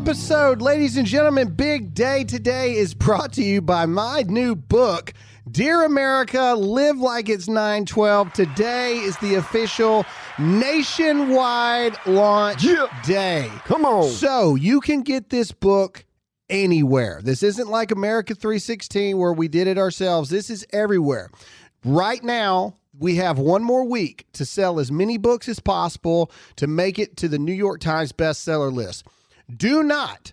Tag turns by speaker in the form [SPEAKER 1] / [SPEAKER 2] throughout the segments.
[SPEAKER 1] episode, ladies and gentlemen, Big Day Today is brought to you by my new book, Dear America, Live Like It's 912. Today is the official nationwide launch
[SPEAKER 2] Yeah.
[SPEAKER 1] day.
[SPEAKER 2] Come on.
[SPEAKER 1] So you can get this book anywhere. This isn't like America 316 where we did it ourselves. This is everywhere. Right now, we have one more week to sell as many books as possible to make it to the New York Times bestseller list. Do not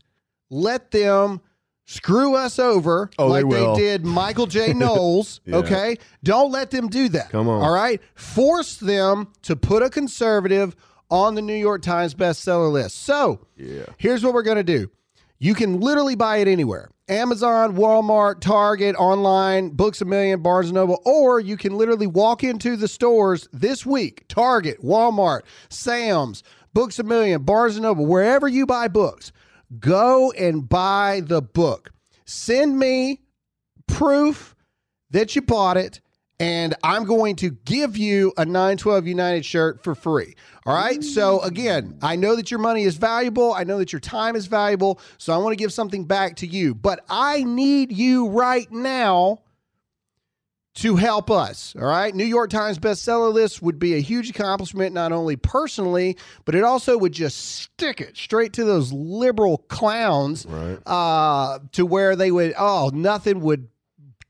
[SPEAKER 1] let them screw us over
[SPEAKER 2] Oh,
[SPEAKER 1] like they,
[SPEAKER 2] will.
[SPEAKER 1] did Michael J. Knowles.
[SPEAKER 2] Yeah.
[SPEAKER 1] Okay. Don't let them do that.
[SPEAKER 2] Come on.
[SPEAKER 1] All right. Force them to put a conservative on the New York Times bestseller list. So
[SPEAKER 2] Yeah.
[SPEAKER 1] here's what we're going to do. You can literally buy it anywhere. Amazon, Walmart, Target, online, Books a Million, Barnes & Noble, or you can literally walk into the stores this week, Target, Walmart, Sam's, Books a Million, Barnes & Noble, wherever you buy books. Go and buy the book. Send me proof that you bought it, and I'm going to give you a 912 United shirt for free. All right. So, again, I know that your money is valuable. I know that your time is valuable. So, I want to give something back to you, but I need you right now to help us. All right. New York Times bestseller list would be a huge accomplishment, not only personally, but it also would just stick it straight to those liberal clowns
[SPEAKER 2] Right.
[SPEAKER 1] uh, to where they would, oh, nothing would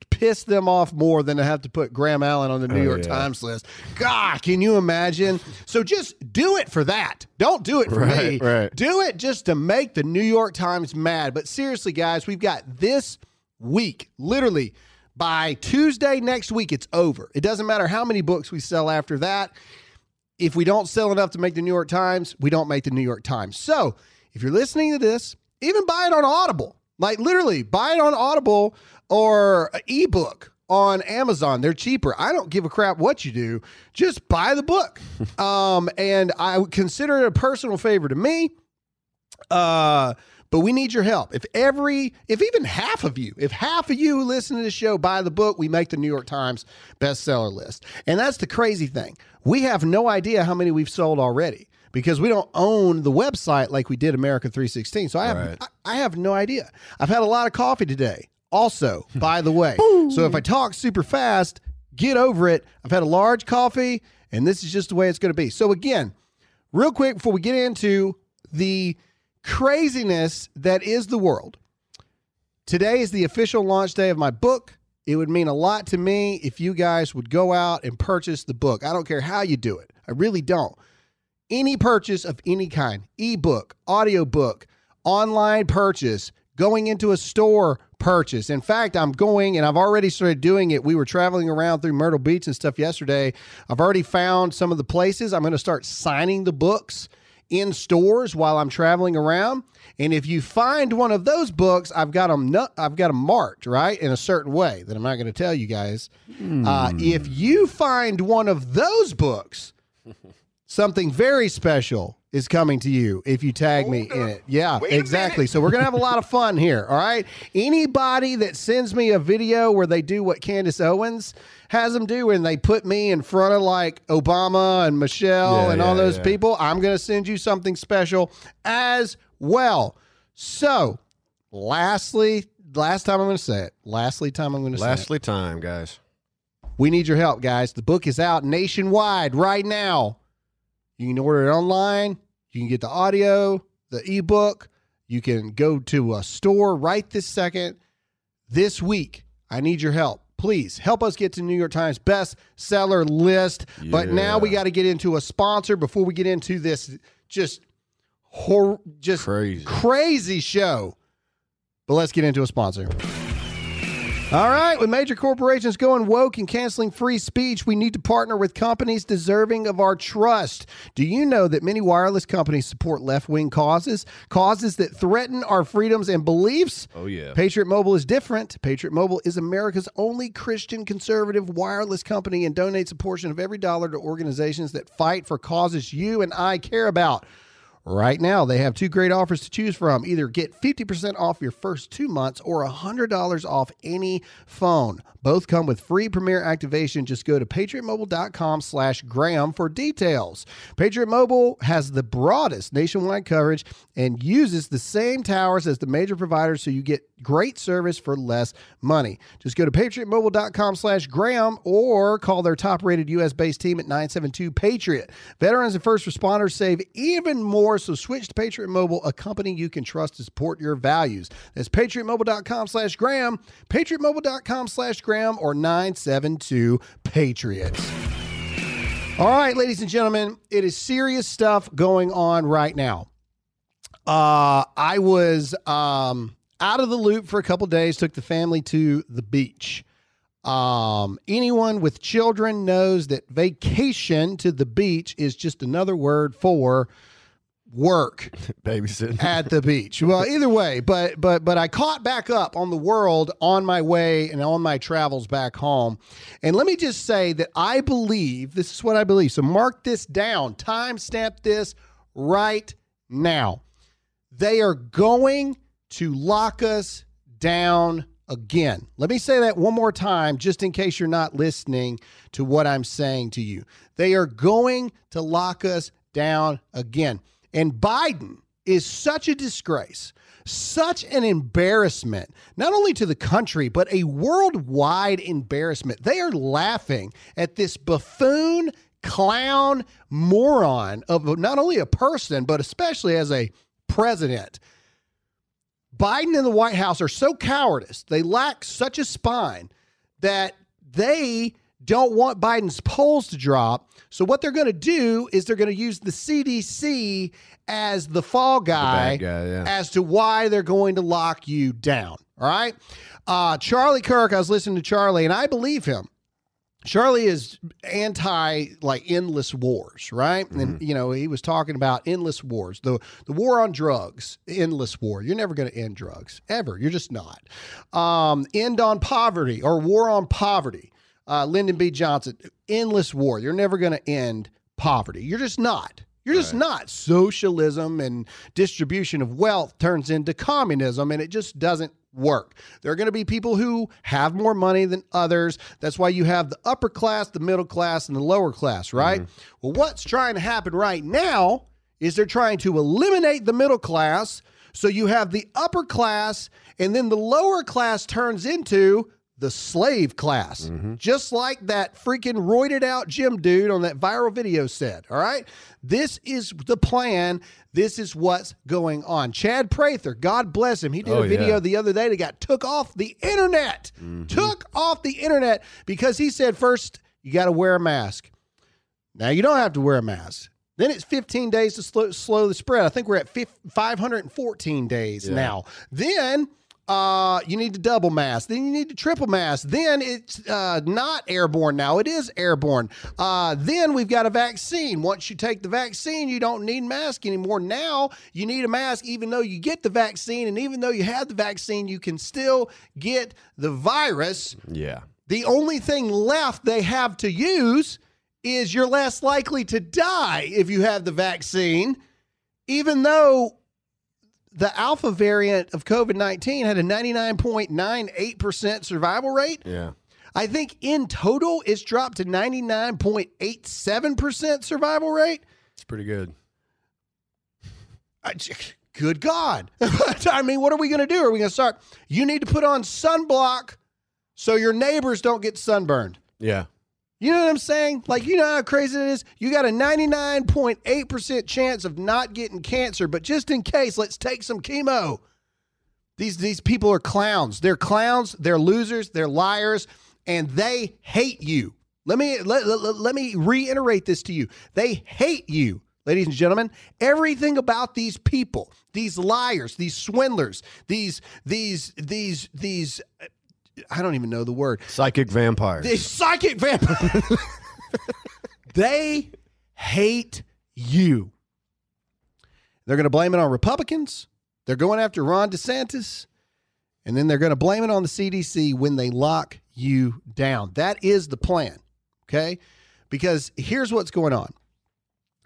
[SPEAKER 1] piss them off more than to have to put Graham Allen on the New
[SPEAKER 2] Oh,
[SPEAKER 1] York
[SPEAKER 2] yeah.
[SPEAKER 1] Times list. God, can you imagine? So just do it for that. Don't do it for me.
[SPEAKER 2] Right, right.
[SPEAKER 1] Do it just to make the New York Times mad. But seriously, guys, we've got this week, literally by Tuesday next week, it's over. It doesn't matter how many books we sell after that. If we don't sell enough to make the New York Times, we don't make the New York Times. So if you're listening to this, even buy it on Audible. Like literally, buy it on Audible or an ebook on Amazon. They're cheaper. I don't give a crap what you do. Just buy the book. um, and I would consider it a personal favor to me. Uh, but we need your help. If every, if even half of you, if half of you listen to this show buy the book, we make the New York Times bestseller list. And that's the crazy thing. We have no idea how many we've sold already because we don't own the website like we did America 316. So I have,
[SPEAKER 2] Right.
[SPEAKER 1] I, I have no idea. I've had a lot of coffee today. Also, by the way, so if I talk super fast, get over it. I've had a large coffee, and this is just the way it's going to be. So again, real quick before we get into the craziness that is the world. Today is the official launch day of my book. It would mean a lot to me if you guys would go out and purchase the book. I don't care how you do it. I really don't. Any purchase of any kind, ebook, audiobook, online purchase, going into a store purchase. In fact, I'm going and I've already started doing it. We were traveling around through Myrtle Beach and stuff yesterday. I've already found some of the places. I'm going to start signing the books in stores while I'm traveling around. And if you find one of those books, I've got them. I've got them marked right in a certain way that I'm not going to tell you guys. Uh, if you find one of those books, something very special is coming to you if you tag me in it. Yeah, exactly. So we're going to have a lot of fun here. All right. Anybody that sends me a video where they do what Candace Owens has them do and they put me in front of like Obama and Michelle
[SPEAKER 2] Yeah,
[SPEAKER 1] and all those
[SPEAKER 2] yeah.
[SPEAKER 1] people, I'm going to send you something special as well. So, lastly, last time I'm going to say it. Lastly, time I'm going to say it.
[SPEAKER 2] Lastly, time, guys.
[SPEAKER 1] We need your help, guys. The book is out nationwide right now. You can order it online. You can get the audio, the ebook. You can go to a store right this second. This week, I need your help. Please help us get to New York Times bestseller list. But now we got to get into a sponsor before we get into this just hor- just
[SPEAKER 2] Crazy.
[SPEAKER 1] crazy show. But let's get into a sponsor. All right, with major corporations going woke and canceling free speech, we need to partner with companies deserving of our trust. Do you know that many wireless companies support left wing causes, causes that threaten our freedoms and beliefs?
[SPEAKER 2] Oh, yeah.
[SPEAKER 1] Patriot Mobile is different. Patriot Mobile is America's only Christian conservative wireless company and donates a portion of every dollar to organizations that fight for causes you and I care about. Right now, they have two great offers to choose from. Either get 50% off your first two months or $100 off any phone. Both come with free Premier activation. Just go to patriotmobile.com slash Graham for details. Patriot Mobile has the broadest nationwide coverage and uses the same towers as the major providers, so you get great service for less money. Just go to patriotmobile.com slash Graham or call their top-rated U.S.-based team at 972-PATRIOT. Veterans and first responders save even more, so switch to Patriot Mobile, a company you can trust to support your values. That's patriotmobile.com slash Graham, patriotmobile.com slash Graham, or 972 Patriots. All right, ladies and gentlemen, it is serious stuff going on right now. Uh, I was um, out of the loop for a couple days, took the family to the beach. Um, anyone with children knows that vacation to the beach is just another word for work
[SPEAKER 2] babysitting
[SPEAKER 1] at the beach. Well, either way, but but but I caught back up on the world on my way and on my travels back home. And let me just say that I believe this is what I believe. So mark this down, timestamp this right now. They are going to lock us down again. Let me say that one more time, just in case you're not listening to what I'm saying to you. They are going to lock us down again. And Biden is such a disgrace, such an embarrassment, not only to the country, but a worldwide embarrassment. They are laughing at this buffoon, clown, moron of not only a person, but especially as a president. Biden and the White House are so cowardice, they lack such a spine that they don't want Biden's polls to drop. So what they're going to do is they're going to use the CDC as the fall guy,
[SPEAKER 2] the guy yeah.
[SPEAKER 1] as to why they're going to lock you down. All right. Uh, Charlie Kirk, I was listening to Charlie, and I believe him. Charlie is anti like endless wars, right? Mm-hmm. And you know, he was talking about endless wars. The the war on drugs, endless war. You're never going to end drugs ever. You're just not. Um, end on poverty or war on poverty. Uh, Lyndon B. Johnson, endless war. You're never going to end poverty. You're just not. You're just right. not. Socialism and distribution of wealth turns into communism, and it just doesn't work. There are going to be people who have more money than others. That's why you have the upper class, the middle class, and the lower class, right? Mm-hmm. Well, what's trying to happen right now is they're trying to eliminate the middle class. So you have the upper class, and then the lower class turns into the slave class, mm-hmm. just like that freaking roided out gym dude on that viral video said. All right. This is the plan. This is what's going on. Chad Prather, God bless him. He did
[SPEAKER 2] oh,
[SPEAKER 1] a video
[SPEAKER 2] yeah.
[SPEAKER 1] the other day that got took off the internet. Mm-hmm. Took off the internet because he said, first, you got to wear a mask. Now, you don't have to wear a mask. Then it's 15 days to slow, slow the spread. I think we're at 514 days yeah. now. Then uh, you need to double mask. Then you need to triple mask. Then it's uh, not airborne now. It is airborne. Uh, then we've got a vaccine. Once you take the vaccine, you don't need mask anymore. Now you need a mask even though you get the vaccine. And even though you have the vaccine, you can still get the virus.
[SPEAKER 2] Yeah.
[SPEAKER 1] The only thing left they have to use is you're less likely to die if you have the vaccine, even though the alpha variant of COVID 19 had a 99.98% survival rate.
[SPEAKER 2] Yeah.
[SPEAKER 1] I think in total, it's dropped to 99.87% survival rate.
[SPEAKER 2] It's pretty good.
[SPEAKER 1] I, good God. I mean, what are we going to do? Are we going to start? You need to put on sunblock so your neighbors don't get sunburned.
[SPEAKER 2] Yeah.
[SPEAKER 1] You know what I'm saying? Like, you know how crazy it is? You got a 99.8% chance of not getting cancer, but just in case, let's take some chemo. These, these people are clowns. They're clowns, they're losers, they're liars, and they hate you. Let me let, let, let me reiterate this to you. They hate you, ladies and gentlemen. Everything about these people, these liars, these swindlers, these these these these I don't even know the word.
[SPEAKER 2] Psychic vampires.
[SPEAKER 1] The psychic vampires. they hate you. They're going to blame it on Republicans. They're going after Ron DeSantis. And then they're going to blame it on the CDC when they lock you down. That is the plan. Okay? Because here's what's going on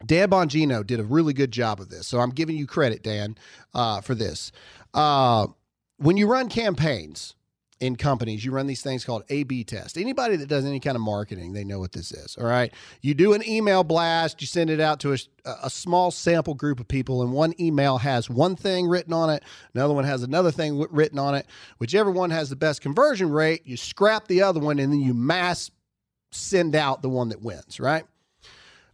[SPEAKER 1] Dan Bongino did a really good job of this. So I'm giving you credit, Dan, uh, for this. Uh, when you run campaigns in companies, you run these things called A B test. Anybody that does any kind of marketing, they know what this is. All right. You do an email blast, you send it out to a, a small sample group of people, and one email has one thing written on it, another one has another thing w- written on it. Whichever one has the best conversion rate, you scrap the other one, and then you mass send out the one that wins, right?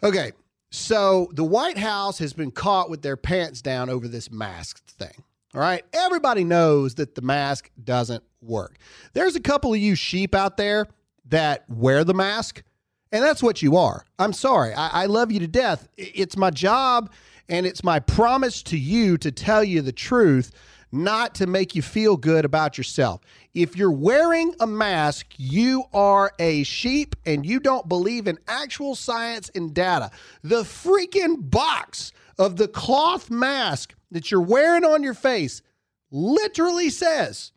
[SPEAKER 1] Okay. So the White House has been caught with their pants down over this mask thing. All right. Everybody knows that the mask doesn't work. There's a couple of you sheep out there that wear the mask, and that's what you are. I'm sorry. I, I love you to death. It's my job and it's my promise to you to tell you the truth, not to make you feel good about yourself. If you're wearing a mask, you are a sheep and you don't believe in actual science and data. The freaking box of the cloth mask that you're wearing on your face literally says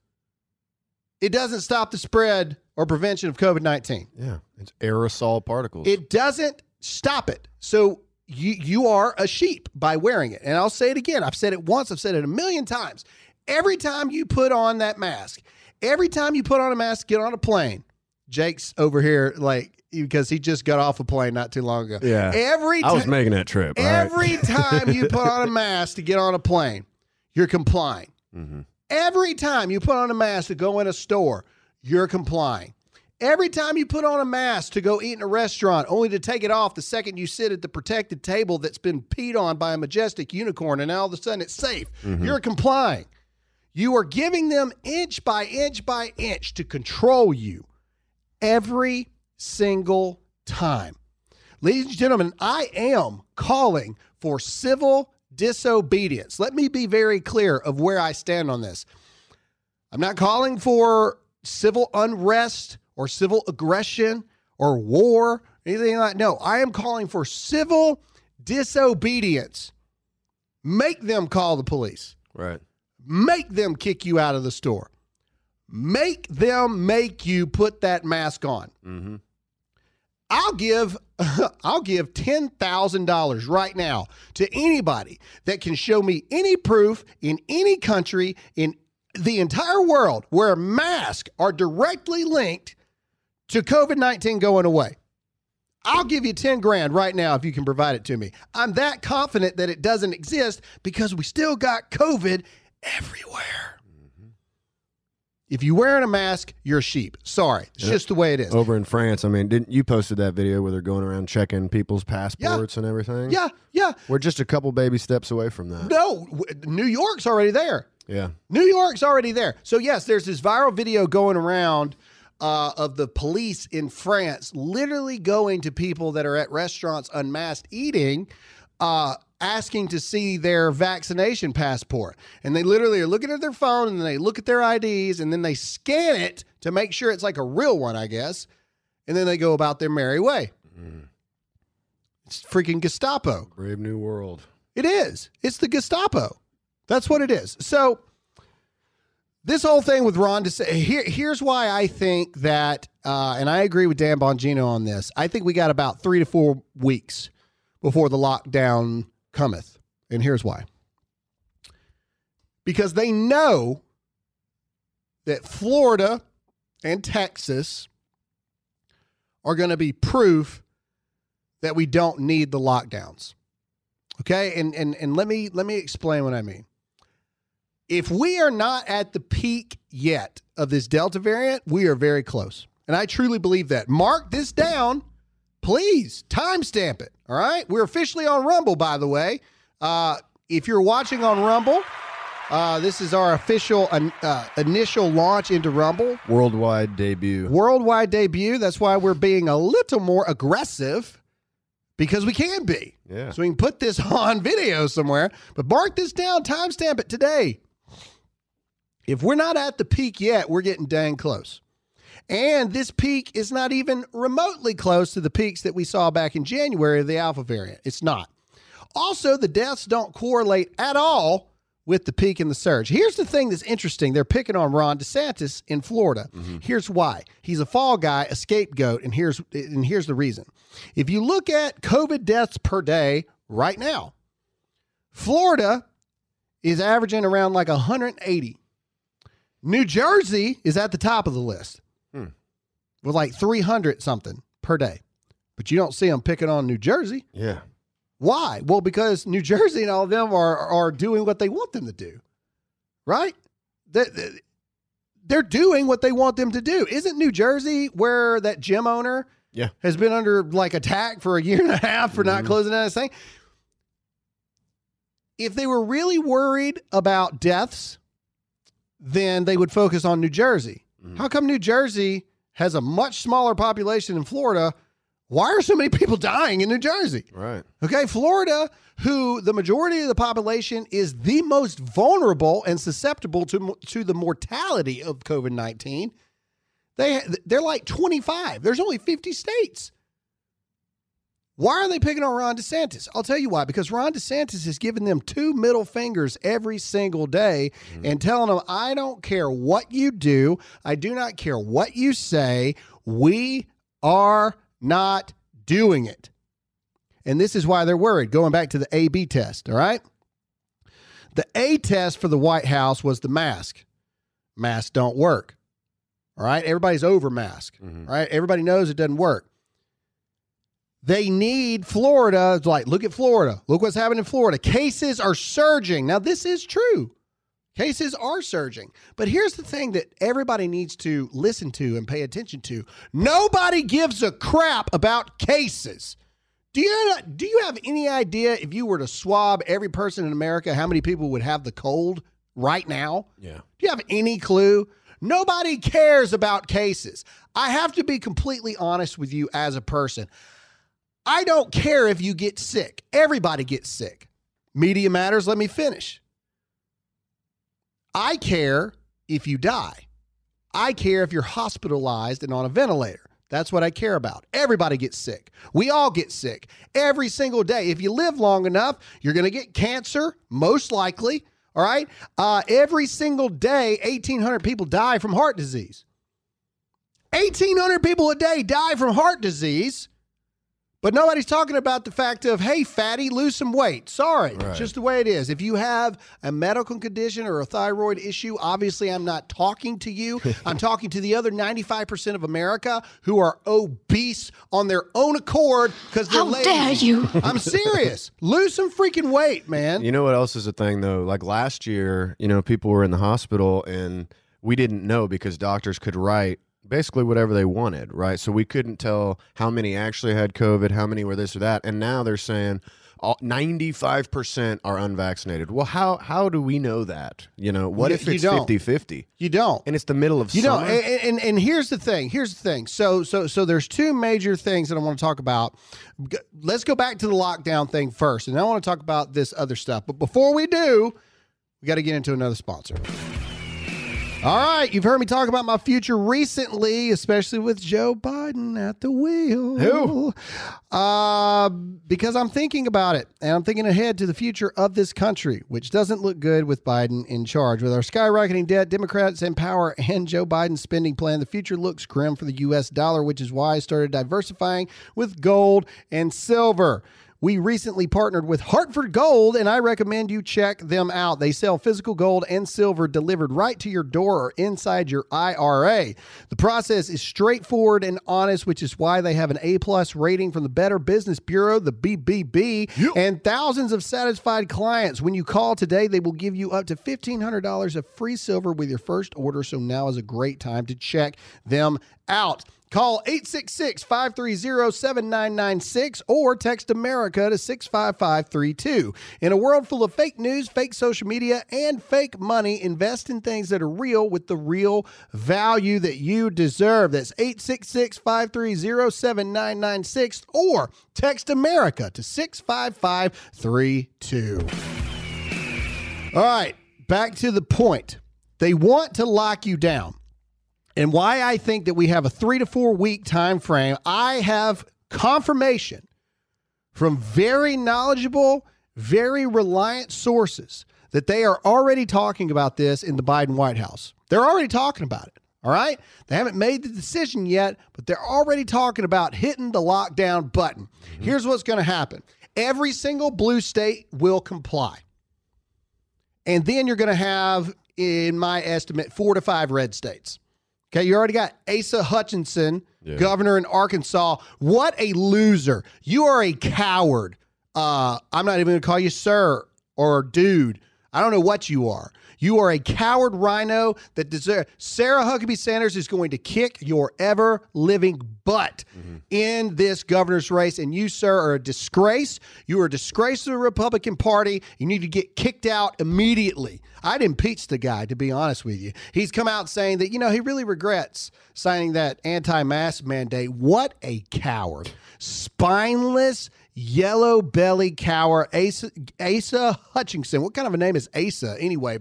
[SPEAKER 1] it doesn't stop the spread or prevention of COVID 19.
[SPEAKER 2] Yeah. It's aerosol particles.
[SPEAKER 1] It doesn't stop it. So you you are a sheep by wearing it. And I'll say it again. I've said it once, I've said it a million times. Every time you put on that mask, every time you put on a mask, get on a plane. Jake's over here like because he just got off a plane not too long ago.
[SPEAKER 2] Yeah.
[SPEAKER 1] Every
[SPEAKER 2] I was making that trip. all right?
[SPEAKER 1] every time you put on a mask to get on a plane, you're complying.
[SPEAKER 2] Mhm.
[SPEAKER 1] Every time you put on a mask to go in a store, you're complying. Every time you put on a mask to go eat in a restaurant, only to take it off the second you sit at the protected table that's been peed on by a majestic unicorn, and now all of a sudden it's safe, you're complying. You are giving them inch by inch by inch to control you every single time. Ladies and gentlemen, I am calling for civil disobedience. Let me be very clear of where I stand on this. I'm not calling for civil unrest or civil aggression or war, anything like No, I am calling for civil disobedience. Make them call the police.
[SPEAKER 2] Right.
[SPEAKER 1] Make them kick you out of the store. Make them make you put that mask on.
[SPEAKER 2] Mm-hmm.
[SPEAKER 1] I'll give I'll give $10,000 right now to anybody that can show me any proof in any country in the entire world where masks are directly linked to COVID-19 going away. I'll give you 10 grand right now if you can provide it to me. I'm that confident that it doesn't exist because we still got COVID everywhere. If you're wearing a mask, you're a sheep. Sorry. It's just the way it is.
[SPEAKER 2] Over in France, I mean, didn't you posted that video where they're going around checking people's passports and everything?
[SPEAKER 1] Yeah, yeah.
[SPEAKER 2] We're just a couple baby steps away from that.
[SPEAKER 1] No, New York's already there.
[SPEAKER 2] Yeah.
[SPEAKER 1] New York's already there. So yes, there's this viral video going around uh, of the police in France literally going to people that are at restaurants unmasked eating, uh, asking to see their vaccination passport, and they literally are looking at their phone and then they look at their IDs and then they scan it to make sure it's like a real one, I guess, and then they go about their merry way. It's freaking Gestapo.
[SPEAKER 2] Brave New World.
[SPEAKER 1] It is. It's the Gestapo. That's what it is. So this whole thing with Ron DeSantis, here, here's why I think that, uh, and I agree with Dan Bongino on this. I think we got about three to four weeks before the lockdown cometh, and here's why. Because they know that Florida and Texas are going to be proof that we don't need the lockdowns. Okay, and and and let me let me explain what I mean. If we are not at the peak yet of this Delta variant, we are very close. And I truly believe that. Mark this down, please. Timestamp it. All right. We're officially on Rumble, by the way. Uh, if you're watching on Rumble, uh, this is our official uh, initial launch into Rumble
[SPEAKER 2] Worldwide debut.
[SPEAKER 1] worldwide debut. That's why we're being a little more aggressive because we can be.
[SPEAKER 2] Yeah.
[SPEAKER 1] So we can put this on video somewhere. But mark this down, timestamp it today. If we're not at the peak yet, we're getting dang close. And this peak is not even remotely close to the peaks that we saw back in January of the Alpha variant. It's not. Also, the deaths don't correlate at all with the peak in the surge. Here's the thing that's interesting. They're picking on Ron DeSantis in Florida. Mm-hmm. Here's why. He's a fall guy, a scapegoat, and here's and here's the reason. If you look at COVID deaths per day, right now. Florida is averaging around like 180. New Jersey is at the top of the list. With like 300 something per day. But you don't see them picking on New Jersey.
[SPEAKER 2] Yeah.
[SPEAKER 1] Why? Well, because New Jersey and all of them are are doing what they want them to do, right? They, they- they're doing what they want them to do. Isn't New Jersey where that gym owner
[SPEAKER 2] Yeah.
[SPEAKER 1] has been under like attack for a year and a half for not
[SPEAKER 2] Mhm.
[SPEAKER 1] closing down his thing? If they were really worried about deaths, then they would focus on New Jersey.
[SPEAKER 2] Mhm.
[SPEAKER 1] How come New Jersey has a much smaller population than Florida? Why are so many people dying in New Jersey?
[SPEAKER 2] Right.
[SPEAKER 1] Okay, Florida, who the majority of the population is the most vulnerable and susceptible to to the mortality of COVID nineteen, they they're like twenty five. There's only fifty states. Why are they picking on Ron DeSantis? I'll tell you why. Because Ron DeSantis is giving them two middle fingers every single day and telling them, I don't care what you do. I do not care what you say. We are not doing it. And this is why they're worried. Going back to the A B test, all right? The A test for the White House was the mask. Masks don't work. All right? Everybody's over mask.
[SPEAKER 2] Mhm.
[SPEAKER 1] All right? Everybody knows it doesn't work. They need Florida. It's like, look at Florida. Look what's happening in Florida. Cases are surging. Now, this is true. Cases are surging. But here's the thing that everybody needs to listen to and pay attention to. Nobody gives a crap about cases. Do you do you have any idea if you were to swab every person in America how many people would have the cold right now?
[SPEAKER 2] Yeah.
[SPEAKER 1] Do you have any clue? Nobody cares about cases. I have to be completely honest with you as a person. I don't care if you get sick. Everybody gets sick. Media matters. Let me finish. I care if you die. I care if you're hospitalized and on a ventilator. That's what I care about. Everybody gets sick. We all get sick every single day. If you live long enough, you're going to get cancer, most likely. All right. Uh, every single day, 1,800 people die from heart disease. 1,800 people a day die from heart disease. But nobody's talking about the fact of, hey, fatty, lose some weight. Sorry,
[SPEAKER 2] Right.
[SPEAKER 1] it's just the way it is. If you have a medical condition or a thyroid issue, obviously I'm not talking to you. I'm talking to the other 95% of America who are obese on their own accord because they're
[SPEAKER 3] How
[SPEAKER 1] lazy.
[SPEAKER 3] dare you?
[SPEAKER 1] I'm serious. lose some freaking weight, man.
[SPEAKER 2] You know what else is a thing though? Like last year, you know, people were in the hospital and we didn't know because doctors could write basically whatever they wanted, right? So we couldn't tell how many actually had COVID, how many were this or that. And now they're saying 95% are unvaccinated. Well, how how do we know that? You know, what
[SPEAKER 1] You-
[SPEAKER 2] if it's
[SPEAKER 1] don't.
[SPEAKER 2] 50-50?
[SPEAKER 1] you don't.
[SPEAKER 2] And it's the middle of
[SPEAKER 1] You know,
[SPEAKER 2] summer?
[SPEAKER 1] and, and and here's the thing. Here's the thing. So so so there's two major things that I want to talk about. Let's go back to the lockdown thing first, and I want to talk about this other stuff. But before we do, we got to get into another sponsor. All right, you've heard me talk about my future recently, especially with Joe Biden at the wheel.
[SPEAKER 2] Who?
[SPEAKER 1] Uh, because I'm thinking about it, and I'm thinking ahead to the future of this country, which doesn't look good with Biden in charge. With our skyrocketing debt, Democrats in power, and Joe Biden's spending plan, the future looks grim for the U.S. dollar, which is why I started diversifying with gold and silver. We recently partnered with Hartford Gold, and I recommend you check them out. They sell physical gold and silver delivered right to your door or inside your IRA. The process is straightforward and honest, which is why they have an A plus rating from the Better Business Bureau, the BBB, and thousands of satisfied clients. When you call today, they will give you up to $1,500 of free silver with your first order. So now is a great time to check them out. Call 866 530 7996 or text America to 65532. In a world full of fake news, fake social media, and fake money, invest in things that are real with the real value that you deserve. That's 866 530 7996 or text America to 65532. All right, back to the point. They want to lock you down and why I think that we have a three to four week time frame, I have confirmation from very knowledgeable, very reliant sources that they are already talking about this in the Biden White House. They're already talking about it. All right. They haven't made the decision yet, but they're already talking about hitting the lockdown button. Mm-hmm. Here's what's going to happen Every single blue state will comply. And then you're going to have, in my estimate, four to five red states. Okay, you already got Asa Hutchinson,
[SPEAKER 2] Yeah.
[SPEAKER 1] governor in Arkansas. What a loser. You are a coward. Uh, I'm not even going to call you sir or dude. I don't know what you are. You are a coward RINO that deserves. Sarah Huckabee Sanders is going to kick your ever living butt in this governor's race. And you, sir, are a disgrace. You are a disgrace to the Republican Party. You need to get kicked out immediately. I'd impeach the guy, to be honest with you. He's come out saying that, you know, he really regrets signing that anti mask mandate. What a coward. Spineless, yellow belly cower, Asa, Asa Hutchinson. What kind of a name is Asa anyway?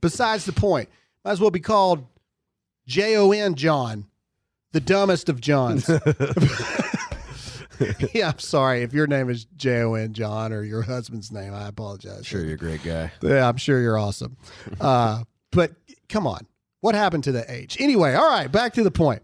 [SPEAKER 1] Besides the point, might as well be called J O N John, the dumbest of Johns. yeah, I'm sorry if your name is J O N John or your husband's name. I apologize.
[SPEAKER 2] Sure, you're a great guy.
[SPEAKER 1] Yeah, I'm sure you're awesome. Uh, but come on, what happened to the age? Anyway, all right, back to the point.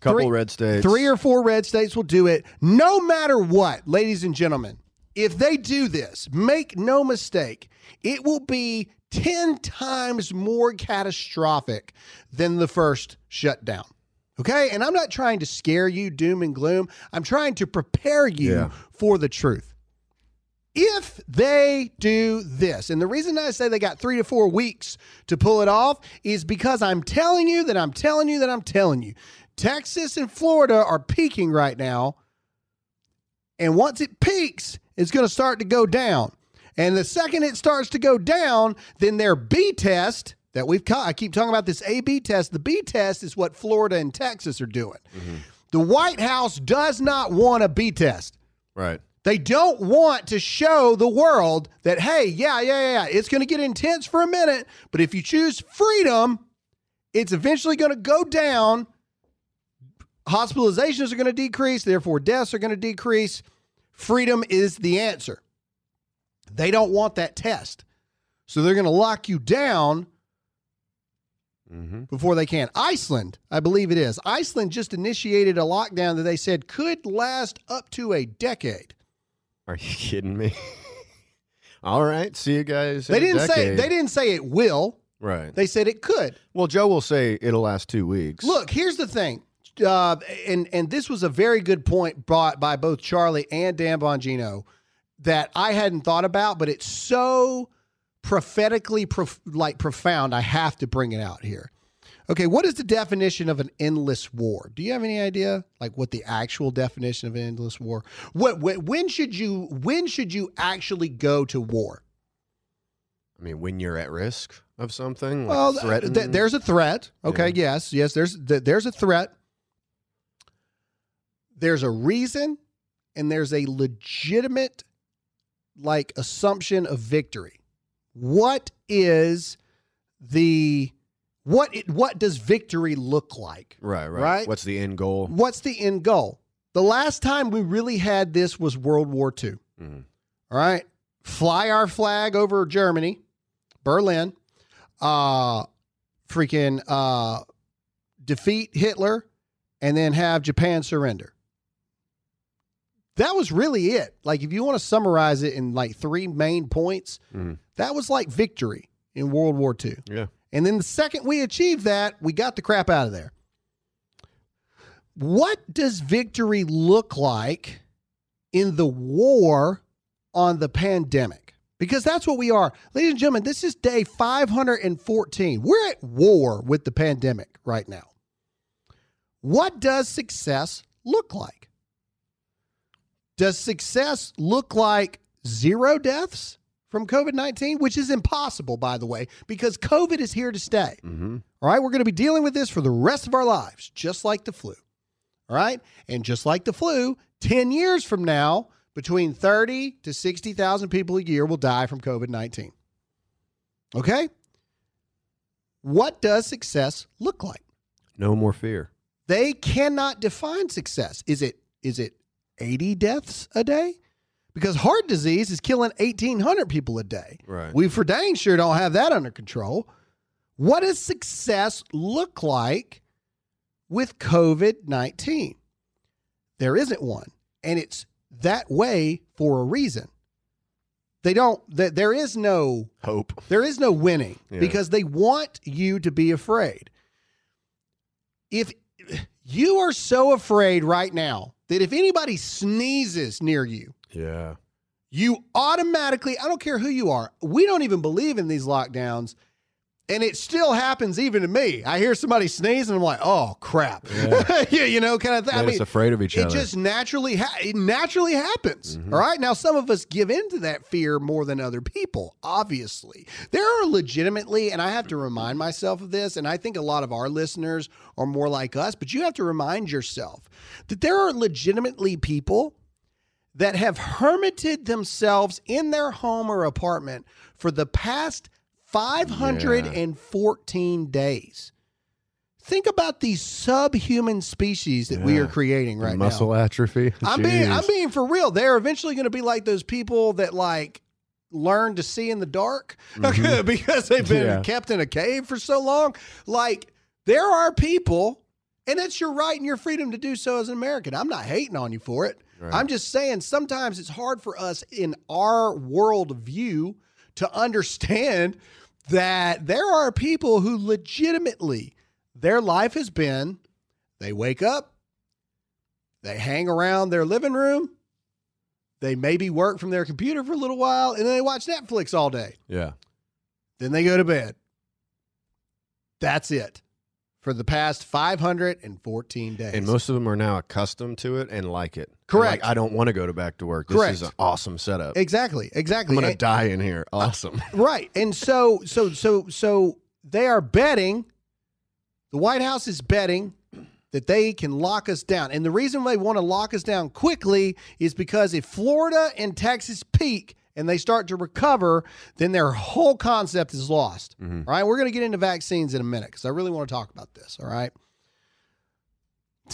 [SPEAKER 2] Couple
[SPEAKER 1] Three-
[SPEAKER 2] red states.
[SPEAKER 1] Three or four red states will do it, no matter what, ladies and gentlemen. If they do this, make no mistake, it will be 10 times more catastrophic than the first shutdown. Okay. And I'm not trying to scare you, doom and gloom. I'm trying to prepare you
[SPEAKER 2] Yeah.
[SPEAKER 1] for the truth. If they do this, and the reason I say they got three to four weeks to pull it off is because I'm telling you that I'm telling you that I'm telling you. Texas and Florida are peaking right now. And once it peaks, it's going to start to go down. And the second it starts to go down, then their B test that we've I keep talking about this A B test. The B test is what Florida and Texas are doing. Mm-hmm. The White House does not want a B test.
[SPEAKER 2] Right.
[SPEAKER 1] They don't want to show the world that, hey, yeah, yeah, yeah, it's going to get intense for a minute, but if you choose freedom, it's eventually going to go down. Hospitalizations are going to decrease, therefore, deaths are going to decrease. Freedom is the answer. They don't want that test. So they're going to lock you down
[SPEAKER 2] Mm-hmm.
[SPEAKER 1] before they can. Iceland, I believe it is. Iceland just initiated a lockdown that they said could last up to a decade.
[SPEAKER 2] Are you kidding me? All right. See you guys.
[SPEAKER 1] They didn't say they didn't say it will.
[SPEAKER 2] Right.
[SPEAKER 1] They said it could.
[SPEAKER 2] well, Joe will say it'll last two weeks.
[SPEAKER 1] Look, here's the thing. Uh, and and this was a very good point brought by both Charlie and Dan Bongino that I hadn't thought about, but it's so prophetically prof- like profound. I have to bring it out here. Okay, what is the definition of an endless war? Do you have any idea, like what the actual definition of an endless war? What, when, when should you when should you actually go to war?
[SPEAKER 2] I mean, when you're at risk of something, like
[SPEAKER 1] Well, th- there's a threat. Okay, yes, yes. There's th- there's a threat. There's a reason, and there's a legitimate, like assumption of victory. What is the what? It, what does victory look like?
[SPEAKER 2] right, right.
[SPEAKER 1] right?
[SPEAKER 2] What's the end goal?
[SPEAKER 1] What's the end goal? The last time we really had this was World War II.
[SPEAKER 2] Mhm.
[SPEAKER 1] All right. Fly our flag over Germany, Berlin, uh, freaking uh, defeat Hitler, and then have Japan surrender. That was really it. Like, if you want to summarize it in like three main points,
[SPEAKER 2] Mhm.
[SPEAKER 1] that was like victory in World War II.
[SPEAKER 2] Yeah.
[SPEAKER 1] And then the second we achieved that, we got the crap out of there. What does victory look like in the war on the pandemic? Because that's what we are. Ladies and gentlemen, this is day 514. We're at war with the pandemic right now. What does success look like? Does success look like zero deaths from COVID 19, which is impossible, by the way, because COVID is here to stay.
[SPEAKER 2] Mm-hmm.
[SPEAKER 1] All right, we're going to be dealing with this for the rest of our lives, just like the flu. All right, and just like the flu, 10 years from now, between 30 to 60,000 people a year will die from COVID 19. Okay? What does success look like?
[SPEAKER 2] No more fear.
[SPEAKER 1] They cannot define success. Is it is it 80 deaths a day? Because heart disease is killing 1,800 people a day.
[SPEAKER 2] Right.
[SPEAKER 1] We for dang sure don't have that under control. What does success look like with COVID 19? There isn't one. And it's that way for a reason. They don't. th- There is no
[SPEAKER 2] Hope.
[SPEAKER 1] there is no winning
[SPEAKER 2] Yeah.
[SPEAKER 1] because they want you to be afraid. If you are so afraid right now that if anybody sneezes near you,
[SPEAKER 2] Yeah.
[SPEAKER 1] you automatically, I don't care who you are, we don't even believe in these lockdowns. And it still happens even to me. I hear somebody sneeze and I'm like, oh crap. Yeah, you know, kind of thing. I mean,
[SPEAKER 2] afraid of each
[SPEAKER 1] it
[SPEAKER 2] other.
[SPEAKER 1] just naturally ha- it naturally happens.
[SPEAKER 2] Mm-hmm.
[SPEAKER 1] all right. Now some of us give into that fear more than other people. Obviously, there are legitimately, and I have to remind myself of this. And I think a lot of our listeners are more like us, but you have to remind yourself that there are legitimately people that have hermited themselves in their home or apartment for the past 514 days. Think about these subhuman species that we are creating right now.
[SPEAKER 2] muscle atrophy.
[SPEAKER 1] I'm being I'm being for real. They're eventually going to be like those people that like learn to see in the dark because they've been
[SPEAKER 2] Mm-hmm. Yeah.
[SPEAKER 1] kept in a cave for so long. Like there are people, and it's your right and your freedom to do so as an American. I'm not hating on you for it.
[SPEAKER 2] Right.
[SPEAKER 1] I'm just saying sometimes it's hard for us in our world view to understand that there are people who legitimately their life has been they wake up, they hang around their living room, they maybe work from their computer for a little while, and then they watch Netflix all day.
[SPEAKER 2] Yeah.
[SPEAKER 1] Then they go to bed. That's it for the past 514 days.
[SPEAKER 2] And most of them are now accustomed to it and like it.
[SPEAKER 1] Correct.
[SPEAKER 2] Like, I don't want to go to back to work. This
[SPEAKER 1] Correct.
[SPEAKER 2] is an awesome setup.
[SPEAKER 1] exactly, exactly.
[SPEAKER 2] I'm gonna die in here. Awesome.
[SPEAKER 1] Right. And so so so so they are betting the White House is betting that they can lock us down. And the reason they want to lock us down quickly is because if Florida and Texas peak and they start to recover, then their whole concept is lost. Mm-hmm. All right. We're going to get into vaccines in a minute because I really want to talk about this. All right.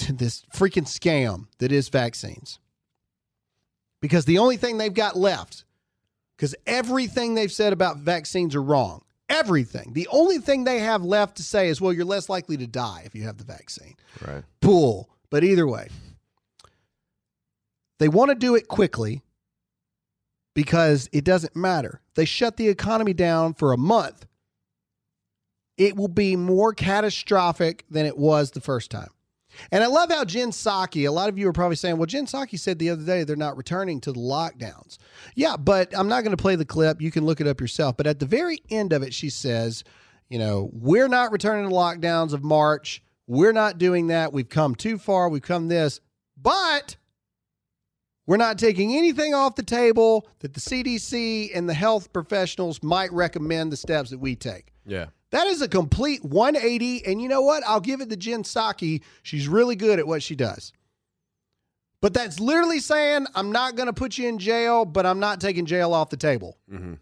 [SPEAKER 1] This freaking scam that is vaccines. Because the only thing they've got left because everything they've said about vaccines are wrong. Everything. The only thing they have left to say is, well, you're less likely to die if you have the vaccine.
[SPEAKER 2] right.
[SPEAKER 1] Bull. But either way, they want to do it quickly because it doesn't matter. They shut the economy down for a month. It will be more catastrophic than it was the first time. And I love how Jen Psaki, a lot of you are probably saying, well, Jen Psaki said the other day they're not returning to the lockdowns. Yeah, but I'm not going to play the clip. You can look it up yourself. But at the very end of it, she says, you know, we're not returning to lockdowns of March. We're not doing that. We've come too far. We've come this. But we're not taking anything off the table that the CDC and the health professionals might recommend the steps that we take.
[SPEAKER 2] Yeah.
[SPEAKER 1] That is a complete 180. And you know what? I'll give it to Jen Psaki. She's really good at what she does. But that's literally saying, I'm not going to put you in jail, but I'm not taking jail off the table.
[SPEAKER 2] Mhm.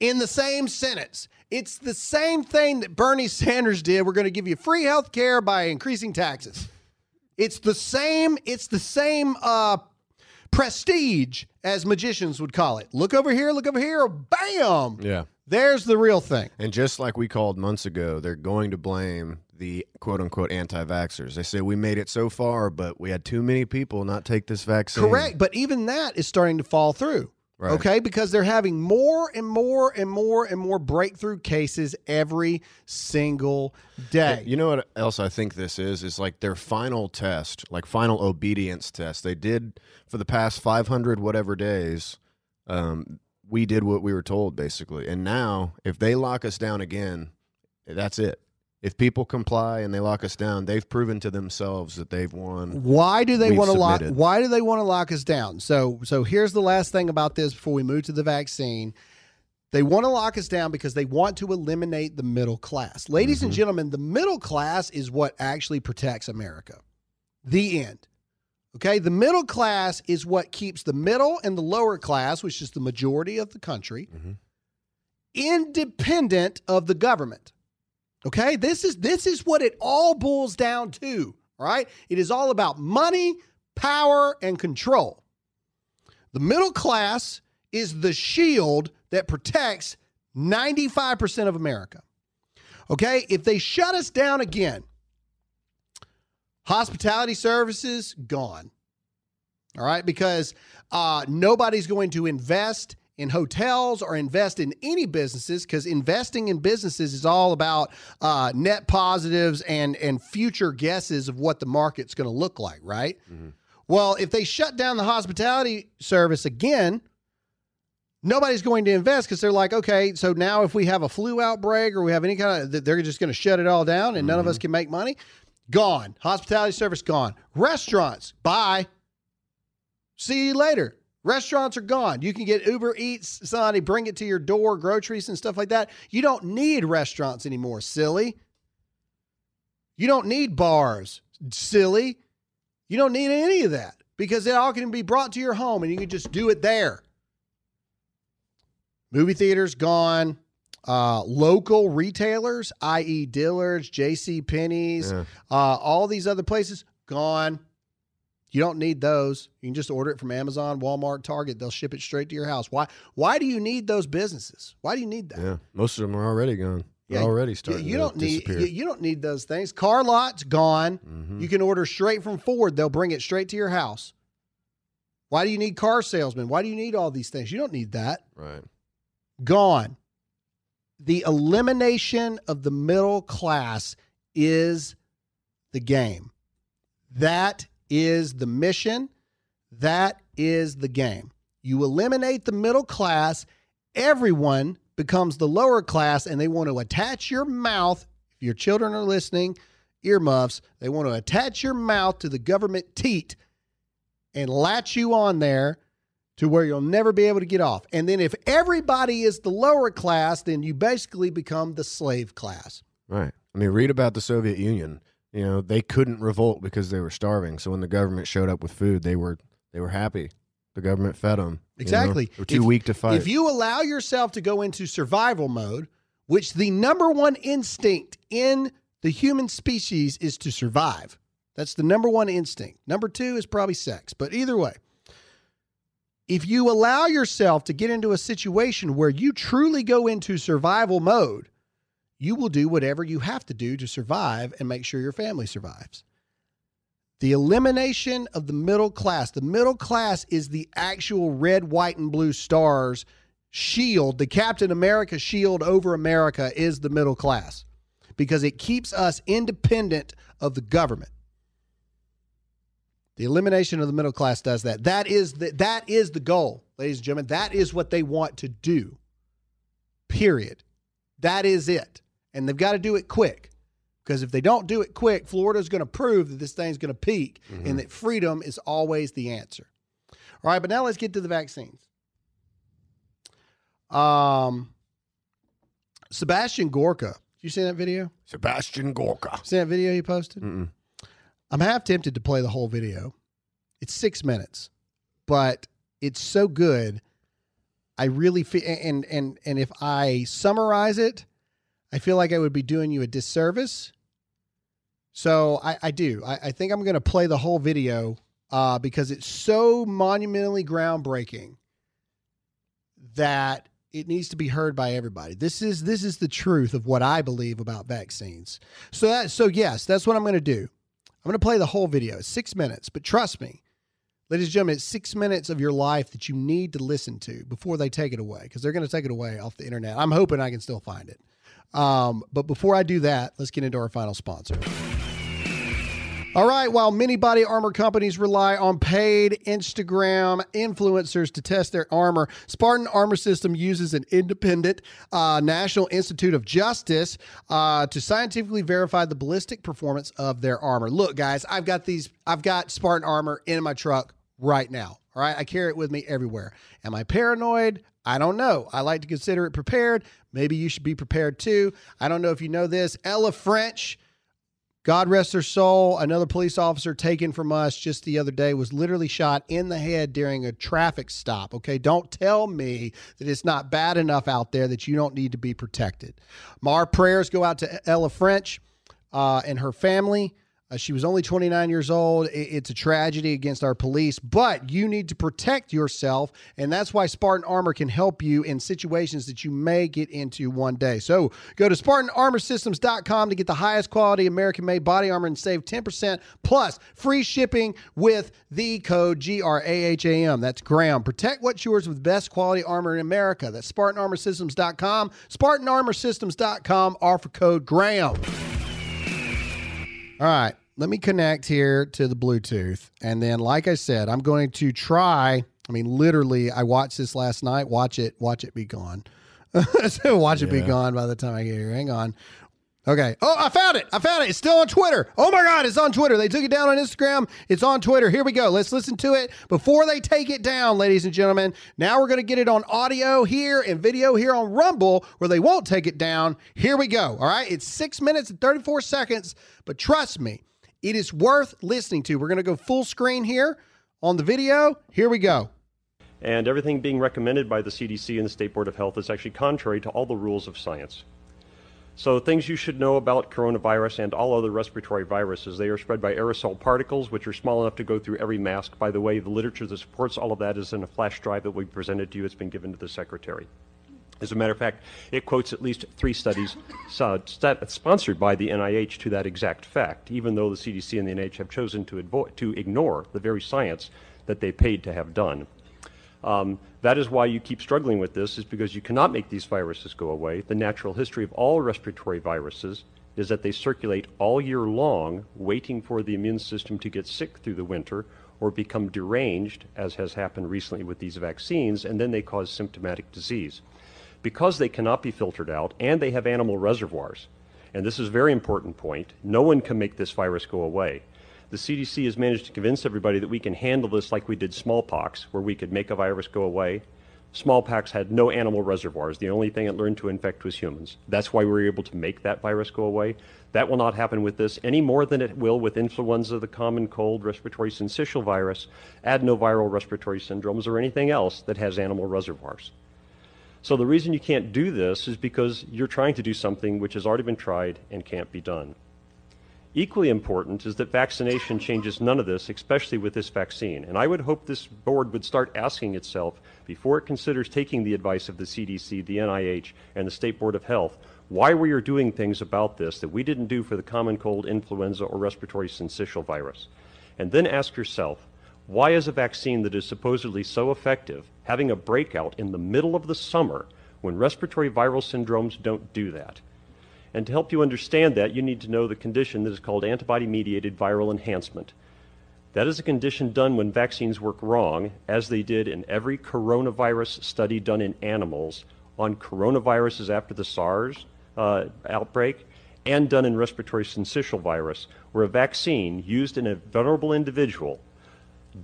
[SPEAKER 1] In the same sentence. It's the same thing that Bernie Sanders did. We're going to give you free health care by increasing taxes. It's the same, it's the same uh prestige as magicians would call it. Look over here, look over here, bam.
[SPEAKER 2] Yeah.
[SPEAKER 1] There's the real thing.
[SPEAKER 2] And just like we called months ago, they're going to blame the quote unquote anti vaxxers. They say we made it so far, but we had too many people not take this vaccine.
[SPEAKER 1] Correct. But even that is starting to fall through.
[SPEAKER 2] Right.
[SPEAKER 1] Okay. Because they're having more and more and more and more breakthrough cases every single day.
[SPEAKER 2] You know what else I think this is? Is like their final test, like final obedience test. They did for the past 500 whatever days. Um, we did what we were told basically. And now, if they lock us down again, that's it. If people comply and they lock us down, they've proven to themselves that they've won.
[SPEAKER 1] Why do they want to lock? Why do they want to lock us down? So, so here's the last thing about this before we move to the vaccine. They want to lock us down because they want to eliminate the middle class. Ladies and mm-hmm. gentlemen, the middle class is what actually protects America. The end. Okay, the middle class is what keeps the middle and the lower class, which is the majority of the country, mm-hmm. independent of the government. Okay? This is this is what it all boils down to, right? It is all about money, power, and control. The middle class is the shield that protects 95% of America. Okay? If they shut us down again, hospitality services gone. All right, because uh, nobody's going to invest in hotels or invest in any businesses because investing in businesses is all about uh, net positives and and future guesses of what the market's going to look like, right? Well, if they shut down the hospitality service again, nobody's going to invest because they're like, okay, so now if we have a flu outbreak or we have any kind of, they're just going to shut it all down and none of us can make money. Gone. Hospitality service gone. Restaurants, bye. See you later. Restaurants are gone. You can get Uber Eats, somebody bring it to your door, groceries and stuff like that. You don't need restaurants anymore, silly. You don't need bars, silly. You don't need any of that because it all can be brought to your home and you can just do it there. Movie theaters gone. Uh, local retailers, i.e., Dillard's, J.C. Penney's,
[SPEAKER 2] Yeah.
[SPEAKER 1] uh, all these other places, gone. You don't need those. You can just order it from Amazon, Walmart, Target. They'll ship it straight to your house. Why? Why do you need those businesses? Why do you need that?
[SPEAKER 2] Yeah, most of them are already gone. They're
[SPEAKER 1] Yeah,
[SPEAKER 2] already
[SPEAKER 1] You,
[SPEAKER 2] starting.
[SPEAKER 1] you
[SPEAKER 2] to
[SPEAKER 1] don't need you, you don't need those things. Car lots gone.
[SPEAKER 2] Mhm.
[SPEAKER 1] You can order straight from Ford. They'll bring it straight to your house. Why do you need car salesmen? Why do you need all these things? You don't need that.
[SPEAKER 2] Right.
[SPEAKER 1] Gone. The elimination of the middle class is the game. That is the mission. That is the game. You eliminate the middle class, everyone becomes the lower class, and they want to attach your mouth. If your children are listening, earmuffs, they want to attach your mouth to the government teat and latch you on there to where you'll never be able to get off. And then if everybody is the lower class, then you basically become the slave class.
[SPEAKER 2] Right. I mean, read about the Soviet Union. You know, they couldn't revolt because they were starving. So when the government showed up with food, they were they were happy. The government fed them.
[SPEAKER 1] Exactly.
[SPEAKER 2] They're too
[SPEAKER 1] If-
[SPEAKER 2] weak to fight.
[SPEAKER 1] If you allow yourself to go into survival mode, which the number one instinct in the human species is to survive. That's the number one instinct. Number two is probably sex. But either way, if you allow yourself to get into a situation where you truly go into survival mode, you will do whatever you have to do to survive and make sure your family survives. The elimination of the middle class. The middle class is the actual red, white, and blue stars shield. The Captain America shield over America is the middle class because it keeps us independent of the government. The elimination of the middle class does that. That is the, that is the goal, ladies and gentlemen. That is what they want to do. Period. That is it. And they've got to do it quick. Because if they don't do it quick, Florida's going to prove that this thing's going to peak and that freedom is always the answer. All right, but now let's get to the vaccines. Um, Sebastian Gorka. You see that video?
[SPEAKER 2] Sebastian Gorka.
[SPEAKER 1] See that video he posted?
[SPEAKER 2] Mm-mm.
[SPEAKER 1] I'm half tempted to play the whole video. It's six minutes, but it's so good. I really feel, and and and if I summarize it, I feel like I would be doing you a disservice. So I, I do. I, I think I'm going to play the whole video uh, because it's so monumentally groundbreaking that it needs to be heard by everybody. This is this is the truth of what I believe about vaccines. So that so yes, that's what I'm going to do. I'm going to play the whole video. Six minutes, but trust me, ladies and gentlemen, it's six minutes of your life that you need to listen to before they take it away because they're going to take it away off the internet. I'm hoping I can still find it. Um, but before I do that, let's get into our final sponsor. All right, while many body armor companies rely on paid Instagram influencers to test their armor, Spartan Armor System uses an independent uh, National Institute of Justice uh, to scientifically verify the ballistic performance of their armor. Look, guys, I've got these, I've got Spartan armor in my truck right now. All right, I carry it with me everywhere. Am I paranoid? I don't know. I like to consider it prepared. Maybe you should be prepared too. I don't know if you know this. Ella French. God rest her soul. Another police officer taken from us just the other day was literally shot in the head during a traffic stop. Okay. Don't tell me that it's not bad enough out there that you don't need to be protected. Our prayers go out to Ella French uh, and her family. Uh, she was only 29 years old. It's a tragedy against our police, but you need to protect yourself. And that's why Spartan Armor can help you in situations that you may get into one day. So go to SpartanArmorSystems.com to get the highest quality American made body armor and save 10% plus free shipping with the code GRAHAM. That's Graham. Protect what's yours with best quality armor in America. That's SpartanArmorSystems.com. SpartanArmorSystems.com. Offer code Graham. All right, let me connect here to the Bluetooth. And then, like I said, I'm going to try. I mean, literally, I watched this last night. Watch it, watch it be gone. so watch it be gone by the time I get here. Hang on. Okay. Oh, I found it. I found it. It's still on Twitter. Oh my God, it's on Twitter. They took it down on Instagram. It's on Twitter. Here we go. Let's listen to it before they take it down, ladies and gentlemen. Now we're going to get it on audio here and video here on Rumble where they won't take it down. Here we go. All right. It's six minutes and 34 seconds, but trust me, it is worth listening to. We're going to go full screen here on the video. Here we go.
[SPEAKER 3] And everything being recommended by the CDC and the State Board of Health is actually contrary to all the rules of science. So things you should know about coronavirus and all other respiratory viruses, they are spread by aerosol particles, which are small enough to go through every mask. By the way, the literature that supports all of that is in a flash drive that we presented to you. It's been given to the Secretary. As a matter of fact, it quotes at least three studies sponsored by the NIH to that exact fact, even though the CDC and the NIH have chosen to, to ignore the very science that they paid to have done. Um, that is why you keep struggling with this, is because you cannot make these viruses go away. The natural history of all respiratory viruses is that they circulate all year long, waiting for the immune system to get sick through the winter or become deranged, as has happened recently with these vaccines, and then they cause symptomatic disease. Because they cannot be filtered out and they have animal reservoirs, and this is a very important point, no one can make this virus go away the CDC has managed to convince everybody that we can handle this like we did smallpox, where we could make a virus go away. Smallpox had no animal reservoirs. The only thing it learned to infect was humans. That's why we were able to make that virus go away. That will not happen with this any more than it will with influenza, the common cold, respiratory syncytial virus, adenoviral respiratory syndromes, or anything else that has animal reservoirs. So the reason you can't do this is because you're trying to do something which has already been tried and can't be done. Equally important is that vaccination changes none of this, especially with this vaccine. And I would hope this board would start asking itself, before it considers taking the advice of the CDC, the NIH, and the State Board of Health, why we are doing things about this that we didn't do for the common cold, influenza, or respiratory syncytial virus. And then ask yourself, why is a vaccine that is supposedly so effective having a breakout in the middle of the summer when respiratory viral syndromes don't do that? And to help you understand that, you need to know the condition that is called antibody mediated viral enhancement. That is a condition done when vaccines work wrong, as they did in every coronavirus study done in animals on coronaviruses after the SARS uh, outbreak, and done in respiratory syncytial virus, where a vaccine used in a vulnerable individual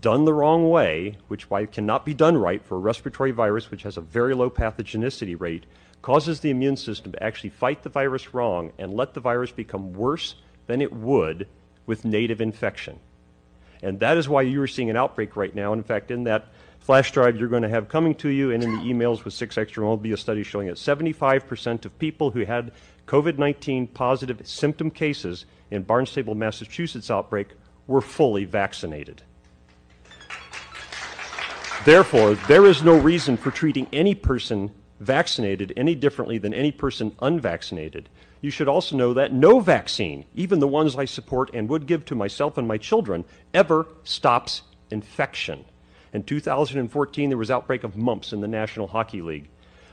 [SPEAKER 3] done the wrong way, which cannot be done right for a respiratory virus which has a very low pathogenicity rate, causes the immune system to actually fight the virus wrong and let the virus become worse than it would with native infection. And that is why you are seeing an outbreak right now. In fact, in that flash drive you're going to have coming to you and in the emails with 6 extra will be a study showing that 75% of people who had COVID-19 positive symptom cases in Barnstable, Massachusetts outbreak were fully vaccinated. Therefore, there is no reason for treating any person vaccinated any differently than any person unvaccinated. You should also know that no vaccine, even the ones I support and would give to myself and my children, ever stops infection. In 2014, there was outbreak of mumps in the National Hockey League.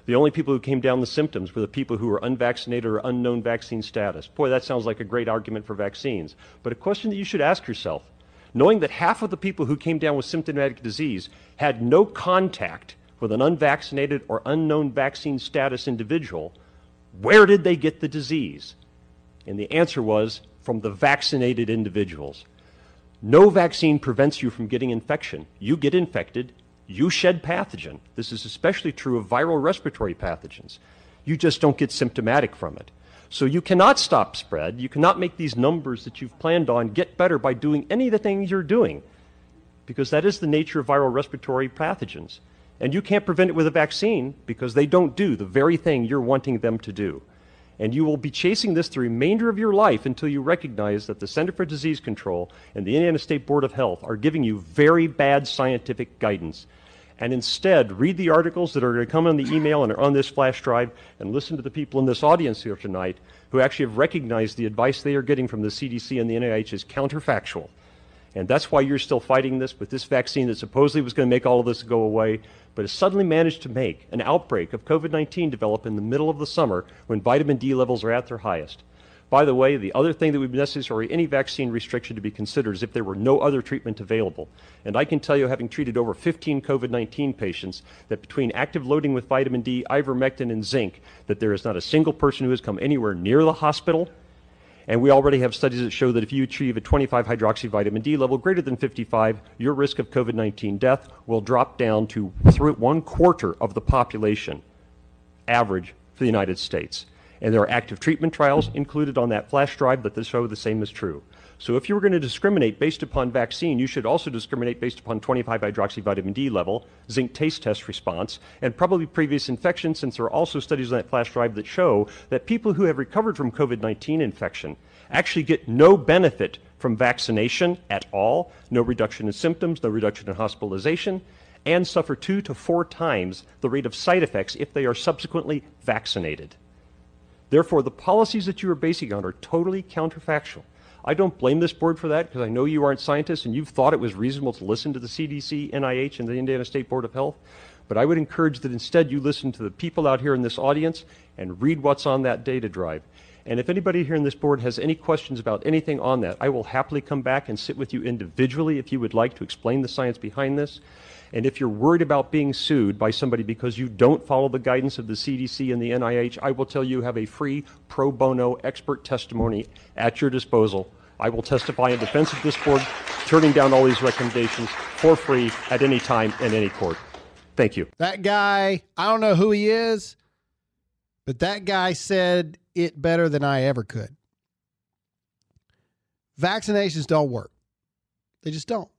[SPEAKER 3] The only people who came down the symptoms were the people who were unvaccinated or unknown vaccine status. Boy, that sounds like a great argument for vaccines. But a question that you should ask yourself, knowing that half of the people who came down with symptomatic disease had no contact with an unvaccinated or unknown vaccine status individual, where did they get the disease? And the answer was from the vaccinated individuals. No vaccine prevents you from getting infection. You get infected, you shed pathogen. This is especially true of viral respiratory pathogens. You just don't get symptomatic from it. So you cannot stop spread. You cannot make these numbers that you've planned on get better by doing any of the things you're doing, because that is the nature of viral respiratory pathogens. And you can't prevent it with a vaccine because they don't do the very thing you're wanting them to do. And you will be chasing this the remainder of your life until you recognize that the Center for Disease Control and the Indiana State Board of Health are giving you very bad scientific guidance. And instead, read the articles that are going to come on the email and are on this flash drive and listen to the people in this audience here tonight who actually have recognized the advice they are getting from the CDC and the NIH is counterfactual. And that's why you're still fighting this with this vaccine that supposedly was going to make all of this go away, but has suddenly managed to make an outbreak of COVID 19 develop in the middle of the summer when vitamin D levels are at their highest. By the way, the other thing that would be necessary, any vaccine restriction to be considered, is if there were no other treatment available. And I can tell you, having treated over 15 COVID 19 patients, that between active loading with vitamin D, ivermectin, and zinc, that there is not a single person who has come anywhere near the hospital and we already have studies that show that if you achieve a 25 hydroxy vitamin D level greater than 55, your risk of COVID 19 death will drop down to one quarter of the population average for the United States. And there are active treatment trials included on that flash drive that show the same is true. So if you were going to discriminate based upon vaccine, you should also discriminate based upon 25 hydroxy vitamin D level, zinc taste test response, and probably previous infection, since there are also studies on that flash drive that show that people who have recovered from COVID 19 infection actually get no benefit from vaccination at all, no reduction in symptoms, no reduction in hospitalization, and suffer two to four times the rate of side effects if they are subsequently vaccinated. Therefore, the policies that you are basing on are totally counterfactual. I don't blame this board for that because I know you aren't scientists and you've thought it was reasonable to listen to the CDC, NIH, and the Indiana State Board of Health. But I would encourage that instead you listen to the people out here in this audience and read what's on that data drive. And if anybody here in this board has any questions about anything on that, I will happily come back and sit with you individually if you would like to explain the science behind this. And if you're worried about being sued by somebody because you don't follow the guidance of the CDC and the NIH, I will tell you have a free pro bono expert testimony at your disposal. I will testify in defense of this board, turning down all these recommendations for free at any time in any court. Thank you.
[SPEAKER 1] That guy, I don't know who he is, but that guy said it better than I ever could. Vaccinations don't work. They just don't.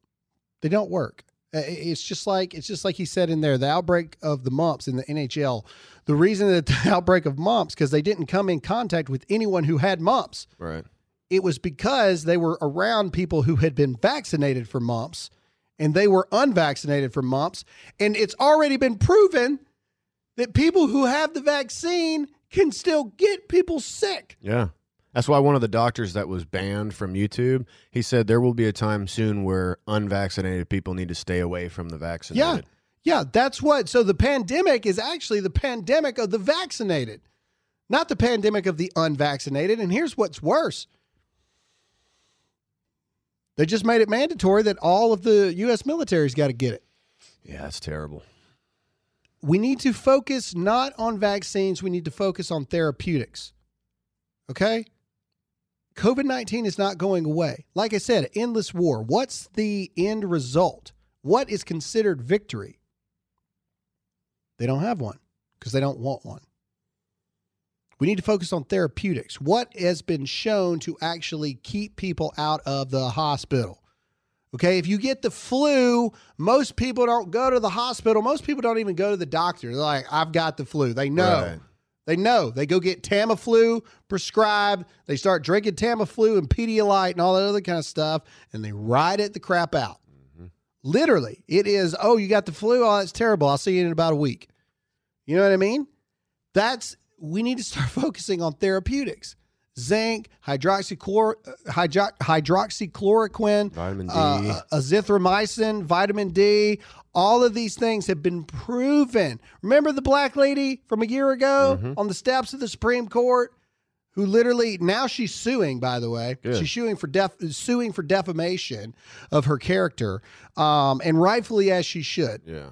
[SPEAKER 1] They don't work. It's just like it's just like he said in there, the outbreak of the mumps in the NHL. The reason that the outbreak of mumps because they didn't come in contact with anyone who had mumps.
[SPEAKER 2] Right.
[SPEAKER 1] It was because they were around people who had been vaccinated for mumps and they were unvaccinated for mumps. And it's already been proven that people who have the vaccine can still get people sick.
[SPEAKER 2] Yeah. That's why one of the doctors that was banned from YouTube, he said there will be a time soon where unvaccinated people need to stay away from the vaccinated.
[SPEAKER 1] Yeah. Yeah, that's what. So the pandemic is actually the pandemic of the vaccinated, not the pandemic of the unvaccinated. And here's what's worse they just made it mandatory that all of the U.S. military's got to get it.
[SPEAKER 2] Yeah, that's terrible.
[SPEAKER 1] We need to focus not on vaccines, we need to focus on therapeutics. Okay? COVID 19 is not going away. Like I said, endless war. What's the end result? What is considered victory? They don't have one because they don't want one. We need to focus on therapeutics. What has been shown to actually keep people out of the hospital? Okay, if you get the flu, most people don't go to the hospital. Most people don't even go to the doctor. They're like, I've got the flu. They know. Right. They know. They go get Tamiflu prescribed. They start drinking Tamiflu and Pedialyte and all that other kind of stuff, and they ride it the crap out. Mm-hmm. Literally, it is, oh, you got the flu? Oh, that's terrible. I'll see you in about a week. You know what I mean? That's we need to start focusing on therapeutics. Zinc, hydroxychlor, hydro, hydroxychloroquine,
[SPEAKER 2] vitamin D,
[SPEAKER 1] uh, azithromycin, vitamin D. All of these things have been proven. Remember the black lady from a year ago mm-hmm. on the steps of the Supreme Court, who literally now she's suing. By the way, Good. she's suing for def, suing for defamation of her character, um, and rightfully as she should.
[SPEAKER 2] Yeah.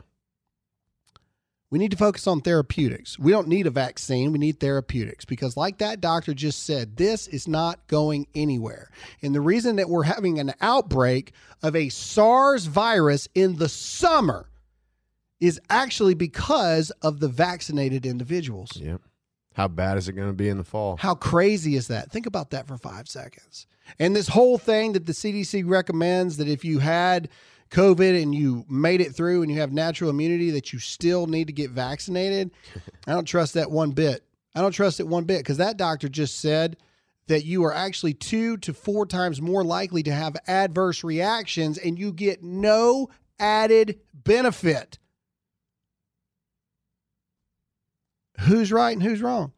[SPEAKER 1] We need to focus on therapeutics. We don't need a vaccine. We need therapeutics because, like that doctor just said, this is not going anywhere. And the reason that we're having an outbreak of a SARS virus in the summer is actually because of the vaccinated individuals.
[SPEAKER 2] Yep. How bad is it going to be in the fall?
[SPEAKER 1] How crazy is that? Think about that for five seconds. And this whole thing that the CDC recommends that if you had COVID and you made it through and you have natural immunity that you still need to get vaccinated. I don't trust that one bit. I don't trust it one bit because that doctor just said that you are actually two to four times more likely to have adverse reactions and you get no added benefit. Who's right and who's wrong?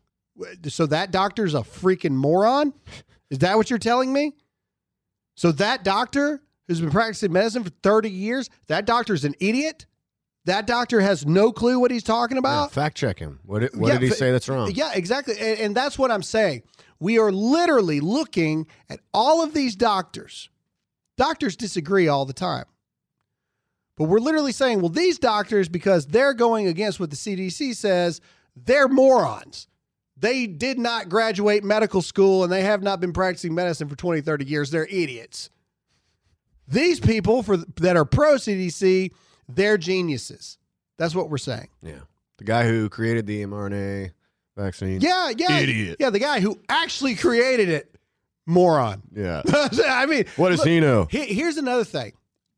[SPEAKER 1] So that doctor's a freaking moron? Is that what you're telling me? So that doctor who's been practicing medicine for 30 years, that doctor's an idiot? That doctor has no clue what he's talking
[SPEAKER 2] Yeah,
[SPEAKER 1] about?
[SPEAKER 2] fact check him. What did, what
[SPEAKER 1] Yeah,
[SPEAKER 2] did he say that's wrong?
[SPEAKER 1] Yeah, exactly. And, and that's what I'm saying. We are literally looking at all of these doctors. Doctors disagree all the time. But we're literally saying, well, these doctors, because they're going against what the CDC says, they're morons. They did not graduate medical school and they have not been practicing medicine for 20, 30 years. They're idiots. These people for that are pro CDC, they're geniuses. That's what we're saying.
[SPEAKER 2] Yeah. The guy who created the mRNA vaccine.
[SPEAKER 1] Yeah, yeah.
[SPEAKER 2] Idiot.
[SPEAKER 1] Yeah, the guy who actually created it, moron.
[SPEAKER 2] Yeah.
[SPEAKER 1] I mean,
[SPEAKER 2] What does
[SPEAKER 1] look,
[SPEAKER 2] he know?
[SPEAKER 1] he- here's another thing.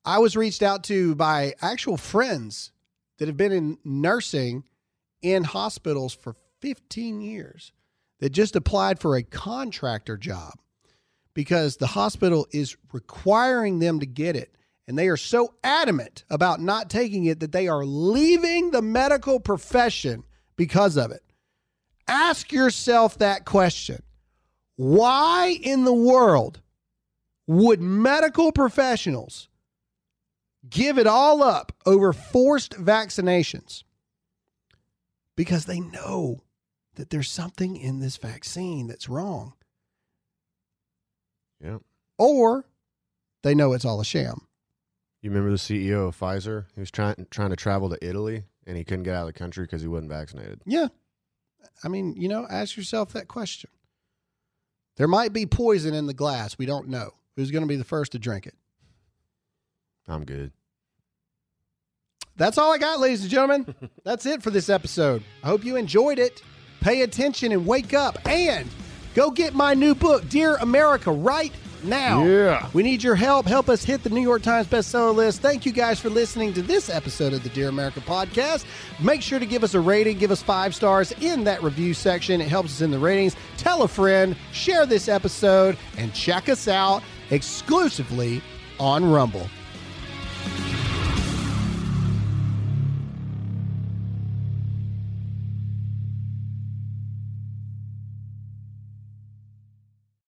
[SPEAKER 1] I was reached out to by actual friends that have been in nursing in hospitals for 15 years that just applied for a contractor job because the hospital is requiring them to get it. And they are so adamant about not taking it that they are leaving the medical profession because of it. Ask yourself that question. Why in the world would medical professionals give it all up over forced vaccinations? Because they know that there's something in this vaccine that's wrong,
[SPEAKER 2] Yeah.
[SPEAKER 1] or they know it's all a sham.
[SPEAKER 2] You remember the CEO of Pfizer? He was trying trying to travel to Italy and he couldn't get out of the country because he wasn't vaccinated.
[SPEAKER 1] Yeah. I mean, you know, ask yourself that question. There might be poison in the glass. We don't know. Who's going to be the first to drink it?
[SPEAKER 2] I'm good.
[SPEAKER 1] That's all I got, ladies and gentlemen. That's it for this episode. I hope you enjoyed it. Pay attention and wake up and go get my new book, Dear America, right now.
[SPEAKER 2] Yeah.
[SPEAKER 1] We need your help. Help us hit the New York Times bestseller list. Thank you guys for listening to this episode of the Dear America podcast. Make sure to give us a rating, give us five stars in that review section. It helps us in the ratings. Tell a friend, share this episode, and check us out exclusively on Rumble.